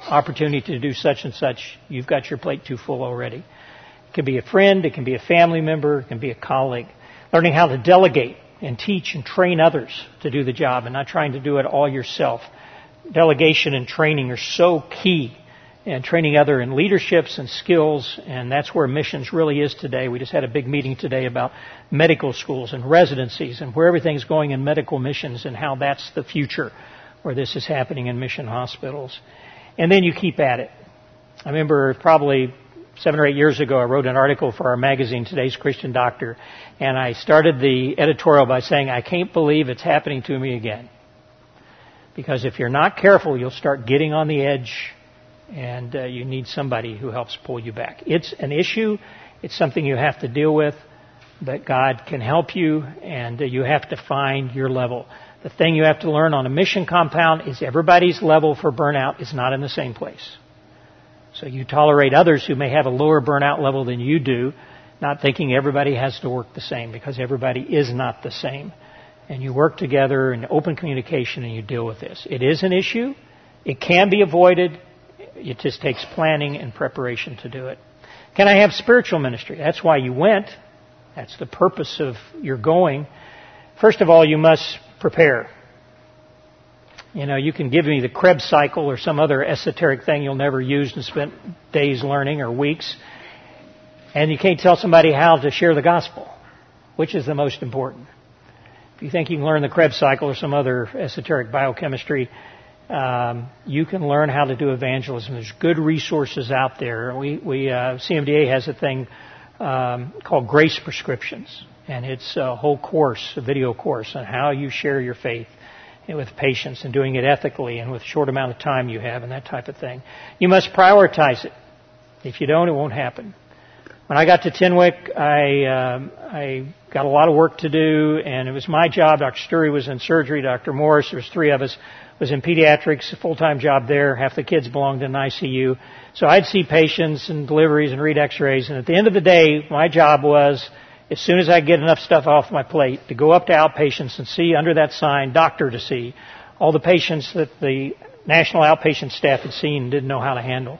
opportunity to do such and such. You've got your plate too full already. It can be a friend, it can be a family member, it can be a colleague. Learning how to delegate and teach and train others to do the job and not trying to do it all yourself delegation and training are so key and training other in leaderships and skills, and that's where missions really is today. We just had a big meeting today about medical schools and residencies and where everything's going in medical missions and how that's the future where this is happening in mission hospitals. And then you keep at it. I remember probably seven or eight years ago, I wrote an article for our magazine, Today's Christian Doctor, and I started the editorial by saying, I can't believe it's happening to me again. Because if you're not careful, you'll start getting on the edge and uh, you need somebody who helps pull you back. It's an issue. It's something you have to deal with, but God can help you and uh, you have to find your level. The thing you have to learn on a mission compound is everybody's level for burnout is not in the same place. So you tolerate others who may have a lower burnout level than you do, not thinking everybody has to work the same because everybody is not the same. And you work together in open communication and you deal with this. It is an issue. It can be avoided. It just takes planning and preparation to do it. Can I have spiritual ministry? That's why you went. That's the purpose of your going. First of all, you must prepare. You know, you can give me the Krebs cycle or some other esoteric thing you'll never use and spend days learning or weeks. And you can't tell somebody how to share the gospel, which is the most important. You think you can learn the Krebs cycle or some other esoteric biochemistry, um, you can learn how to do evangelism. There's good resources out there. We, we uh, CMDA has a thing um, called Grace Prescriptions, and it's a whole course, a video course on how you share your faith with patients and doing it ethically and with short amount of time you have and that type of thing. You must prioritize it. If you don't, it won't happen. When I got to Tenwek, I um, I got a lot of work to do, and it was my job. Dr. Steury was in surgery. Dr. Morris, there was three of us, was in pediatrics, a full-time job there. Half the kids belonged in ICU. So I'd see patients and deliveries and read X-rays. And at the end of the day, my job was as soon as I get enough stuff off my plate to go up to outpatients and see under that sign, doctor to see, all the patients that the national outpatient staff had seen didn't know how to handle.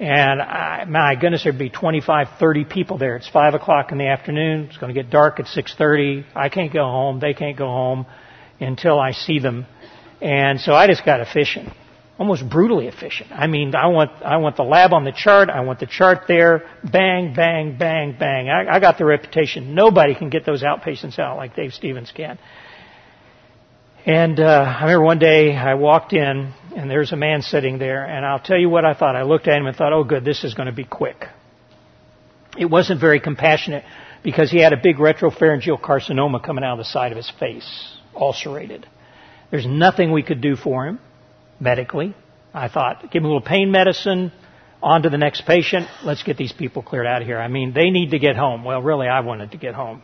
And I, my goodness, there'd be 25, 30 people there. It's 5 o'clock in the afternoon. It's going to get dark at 6.30. I can't go home. They can't go home until I see them. And so I just got efficient almost brutally efficient. I mean, I want I want the lab on the chart. I want the chart there. Bang, bang, bang, bang. I, I got the reputation. Nobody can get those outpatients out like Dave Stevens can. And uh, I remember one day I walked in and there's a man sitting there, and I'll tell you what I thought. I looked at him and thought, "Oh, good, this is going to be quick." It wasn't very compassionate because he had a big retropharyngeal carcinoma coming out of the side of his face, ulcerated. There's nothing we could do for him medically. I thought, give him a little pain medicine, on to the next patient. Let's get these people cleared out of here. I mean, they need to get home. Well, really, I wanted to get home.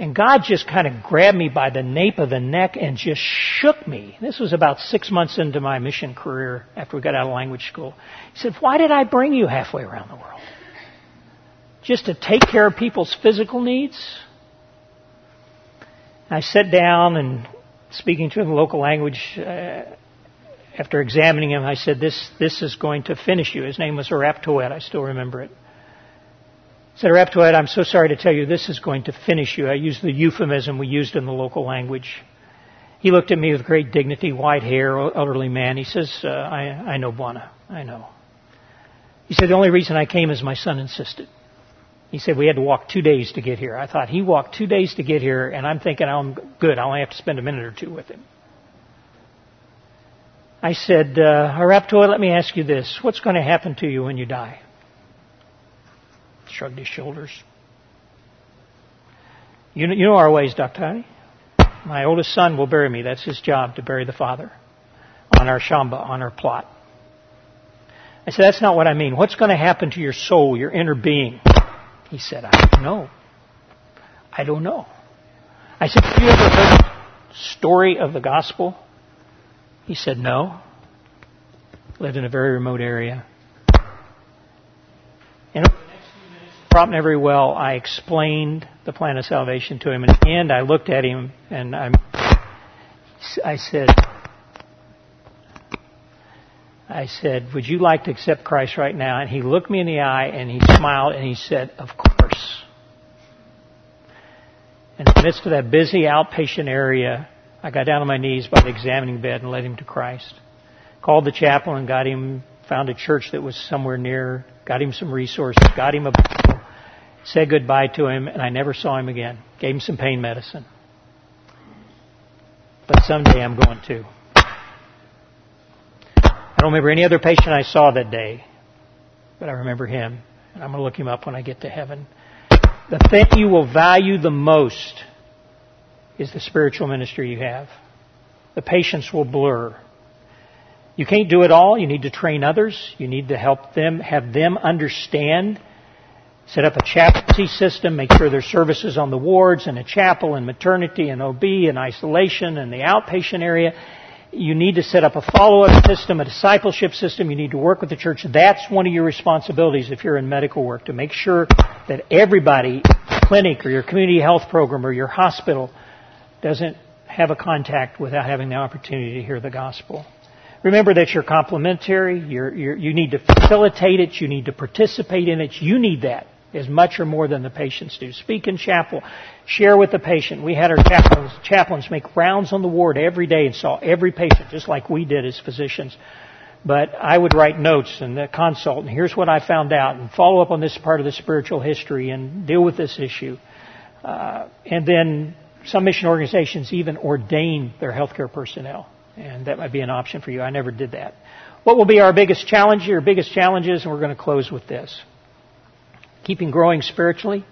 And God just kind of grabbed me by the nape of the neck and just shook me. This was about six months into my mission career after we got out of language school. He said, Why did I bring you halfway around the world? Just to take care of people's physical needs? I sat down and speaking to him in local language, uh, after examining him, I said, this, this is going to finish you. His name was Araptoet. I still remember it. I said, I'm so sorry to tell you this is going to finish you. I used the euphemism we used in the local language. He looked at me with great dignity, white hair, elderly man. He says, uh, I, I know Bwana. I know. He said, the only reason I came is my son insisted. He said we had to walk two days to get here. I thought he walked two days to get here, and I'm thinking I'm good. I only have to spend a minute or two with him. I said, uh, Araptoy, let me ask you this. What's going to happen to you when you die? Shrugged his shoulders. You know, you know our ways, Dr. My oldest son will bury me. That's his job, to bury the father on our shamba, on our plot. I said, that's not what I mean. What's going to happen to your soul, your inner being? He said, I don't know. I don't know. I said, Have you ever heard the story of the gospel? He said, No. Lived in a very remote area. And over the next few minutes, probably very well, I explained the plan of salvation to him. And I looked at him and I, I said, I said, Would you like to accept Christ right now? And he looked me in the eye and he smiled and he said, Of course. In the midst of that busy outpatient area, I got down on my knees by the examining bed and led him to Christ. Called the chaplain and got him found a church that was somewhere near, got him some resources, got him a Bible, said goodbye to him, and I never saw him again. Gave him some pain medicine. But someday I'm going to. I don't remember any other patient I saw that day, but I remember him, and I'm going to look him up when I get to heaven. The thing you will value the most is the spiritual ministry you have. The patients will blur. You can't do it all. You need to train others. You need to help them, have them understand. Set up a chaplaincy system, make sure there's services on the wards and a chapel and maternity and OB and isolation and the outpatient area. You need to set up a follow-up system, a discipleship system. You need to work with the church. That's one of your responsibilities if you're in medical work, to make sure that everybody, clinic or your community health program or your hospital, doesn't have a contact without having the opportunity to hear the gospel. Remember that you're complementary. You're, you're, you need to facilitate it. You need to participate in it. You need that as much or more than the patients do. Speak in chapel. Share with the patient. We had our chaplains, chaplains make rounds on the ward every day and saw every patient just like we did as physicians. But I would write notes and consult, and here's what I found out, and follow up on this part of the spiritual history and deal with this issue. Uh, and then some mission organizations even ordain their healthcare personnel, and that might be an option for you. I never did that. What will be our biggest challenge? Your biggest challenges, and we're going to close with this. Keeping growing spiritually.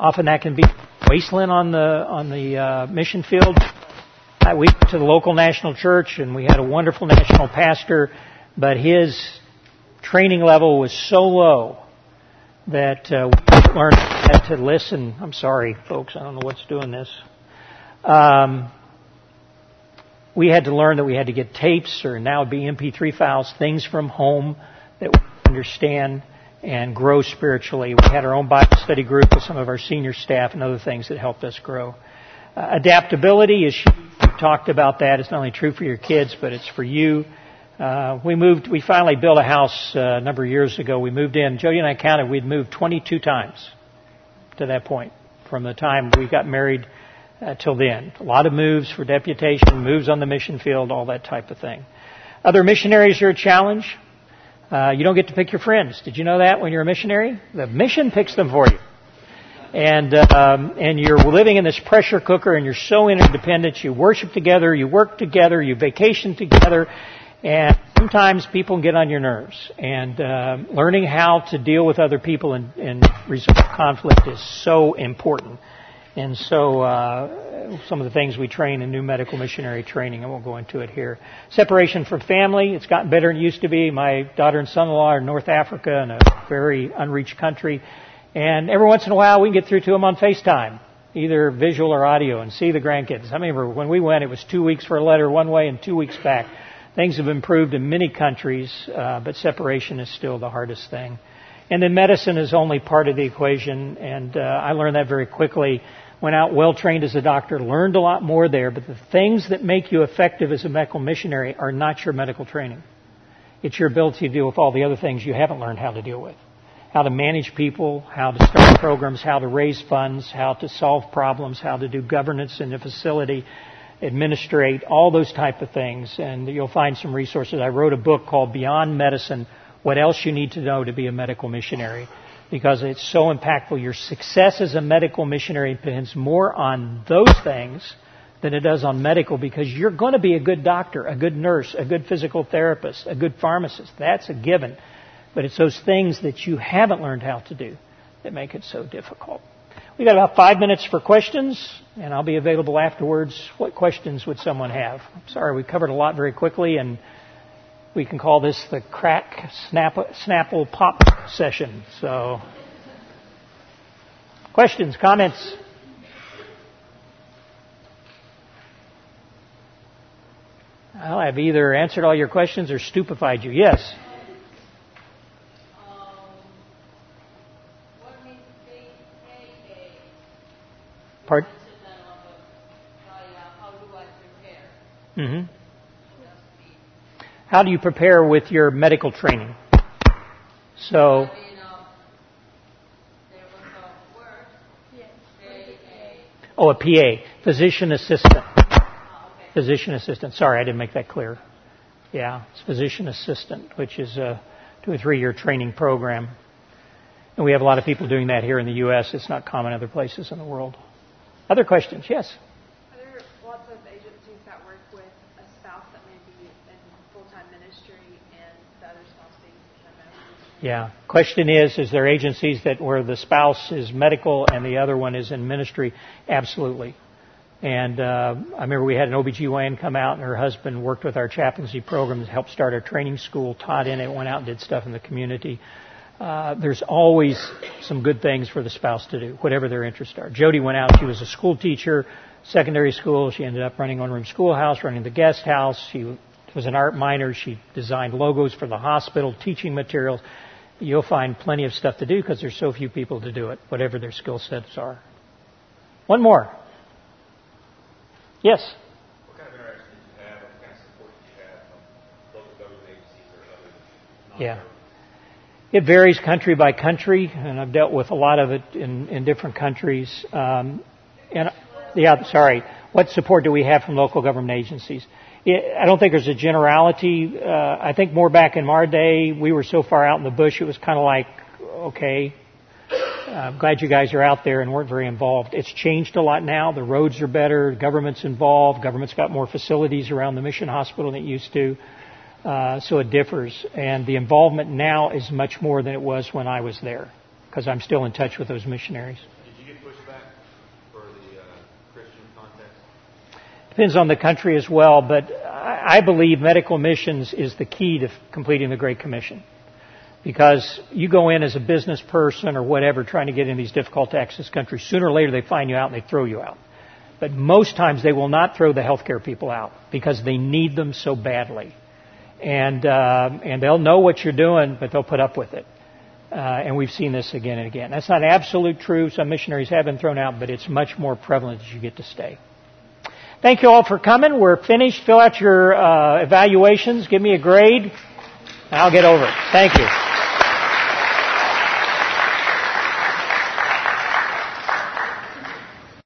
Often that can be wasteland on the on the uh, mission field. We went to the local national church, and we had a wonderful national pastor, but his training level was so low that uh, we learned to listen. I'm sorry, folks. I don't know what's doing this. Um, we had to learn that we had to get tapes, or now it'd be MP3 files, things from home that we understand and grow spiritually. We had our own Bible study group with some of our senior staff and other things that helped us grow. Uh, adaptability is we talked about that. It's not only true for your kids, but it's for you. Uh, we moved. We finally built a house uh, a number of years ago. We moved in. Jody and I counted. We'd moved 22 times to that point from the time we got married uh, till then. A lot of moves for deputation, moves on the mission field, all that type of thing. Other missionaries are a challenge. Uh, you don't get to pick your friends. Did you know that when you're a missionary? The mission picks them for you. And um, and you're living in this pressure cooker, and you're so interdependent. You worship together, you work together, you vacation together, and sometimes people get on your nerves. And uh, learning how to deal with other people and, and resolve conflict is so important. And so, uh, some of the things we train in new medical missionary training, I won't go into it here. Separation from family, it's gotten better than it used to be. My daughter and son-in-law are in North Africa in a very unreached country. And every once in a while we can get through to them on FaceTime, either visual or audio, and see the grandkids. I remember when we went, it was two weeks for a letter one way and two weeks back. Things have improved in many countries, uh, but separation is still the hardest thing. And then medicine is only part of the equation, and uh, I learned that very quickly. Went out well trained as a doctor, learned a lot more there, but the things that make you effective as a medical missionary are not your medical training. It's your ability to deal with all the other things you haven't learned how to deal with. How to manage people, how to start programs, how to raise funds, how to solve problems, how to do governance in a facility, administrate, all those type of things. And you'll find some resources. I wrote a book called Beyond Medicine, what else you need to know to be a medical missionary because it's so impactful. Your success as a medical missionary depends more on those things than it does on medical because you're going to be a good doctor, a good nurse, a good physical therapist, a good pharmacist. That's a given. But it's those things that you haven't learned how to do that make it so difficult. We've got about five minutes for questions, and I'll be available afterwards. What questions would someone have? I'm sorry, we covered a lot very quickly, and we can call this the crack snap, snapple pop session. So, questions, comments? Well, I've either answered all your questions or stupefied you. Yes. Part. Mm-hmm. How do you prepare with your medical training? So. Oh, a PA, physician assistant. Physician assistant. Sorry, I didn't make that clear. Yeah, it's physician assistant, which is a two or three year training program. And we have a lot of people doing that here in the U.S. It's not common other places in the world. Other questions? Yes. Are there lots of agencies that work with a spouse that may be in full-time ministry and the other spouse being Yeah. Question is, is there agencies that where the spouse is medical and the other one is in ministry? Absolutely. And uh, I remember we had an OBGYN come out and her husband worked with our chaplaincy program to help start our training school, taught in it, went out and did stuff in the community. Uh, there's always some good things for the spouse to do, whatever their interests are. Jody went out, she was a school teacher, secondary school, she ended up running one room schoolhouse, running the guest house, she was an art minor, she designed logos for the hospital, teaching materials. You'll find plenty of stuff to do because there's so few people to do it, whatever their skill sets are. One more. Yes. What kind of interaction did you have, what kind of support did you have from local government agencies or other Yeah. It varies country by country, and I've dealt with a lot of it in, in different countries. Um, and yeah, sorry. What support do we have from local government agencies? I don't think there's a generality. Uh, I think more back in our day, we were so far out in the bush, it was kind of like, okay, I'm glad you guys are out there and weren't very involved. It's changed a lot now. The roads are better. Government's involved. Government's got more facilities around the mission hospital than it used to. Uh, so it differs. And the involvement now is much more than it was when I was there because I'm still in touch with those missionaries. Did you get pushback for the uh, Christian context? Depends on the country as well, but I believe medical missions is the key to completing the Great Commission. Because you go in as a business person or whatever trying to get in these difficult access countries, sooner or later they find you out and they throw you out. But most times they will not throw the healthcare people out because they need them so badly. And, uh, and they'll know what you're doing, but they'll put up with it. Uh, and we've seen this again and again. That's not absolute true. Some missionaries have been thrown out, but it's much more prevalent as you get to stay. Thank you all for coming. We're finished. Fill out your uh, evaluations. Give me a grade. and I'll get over it. Thank you.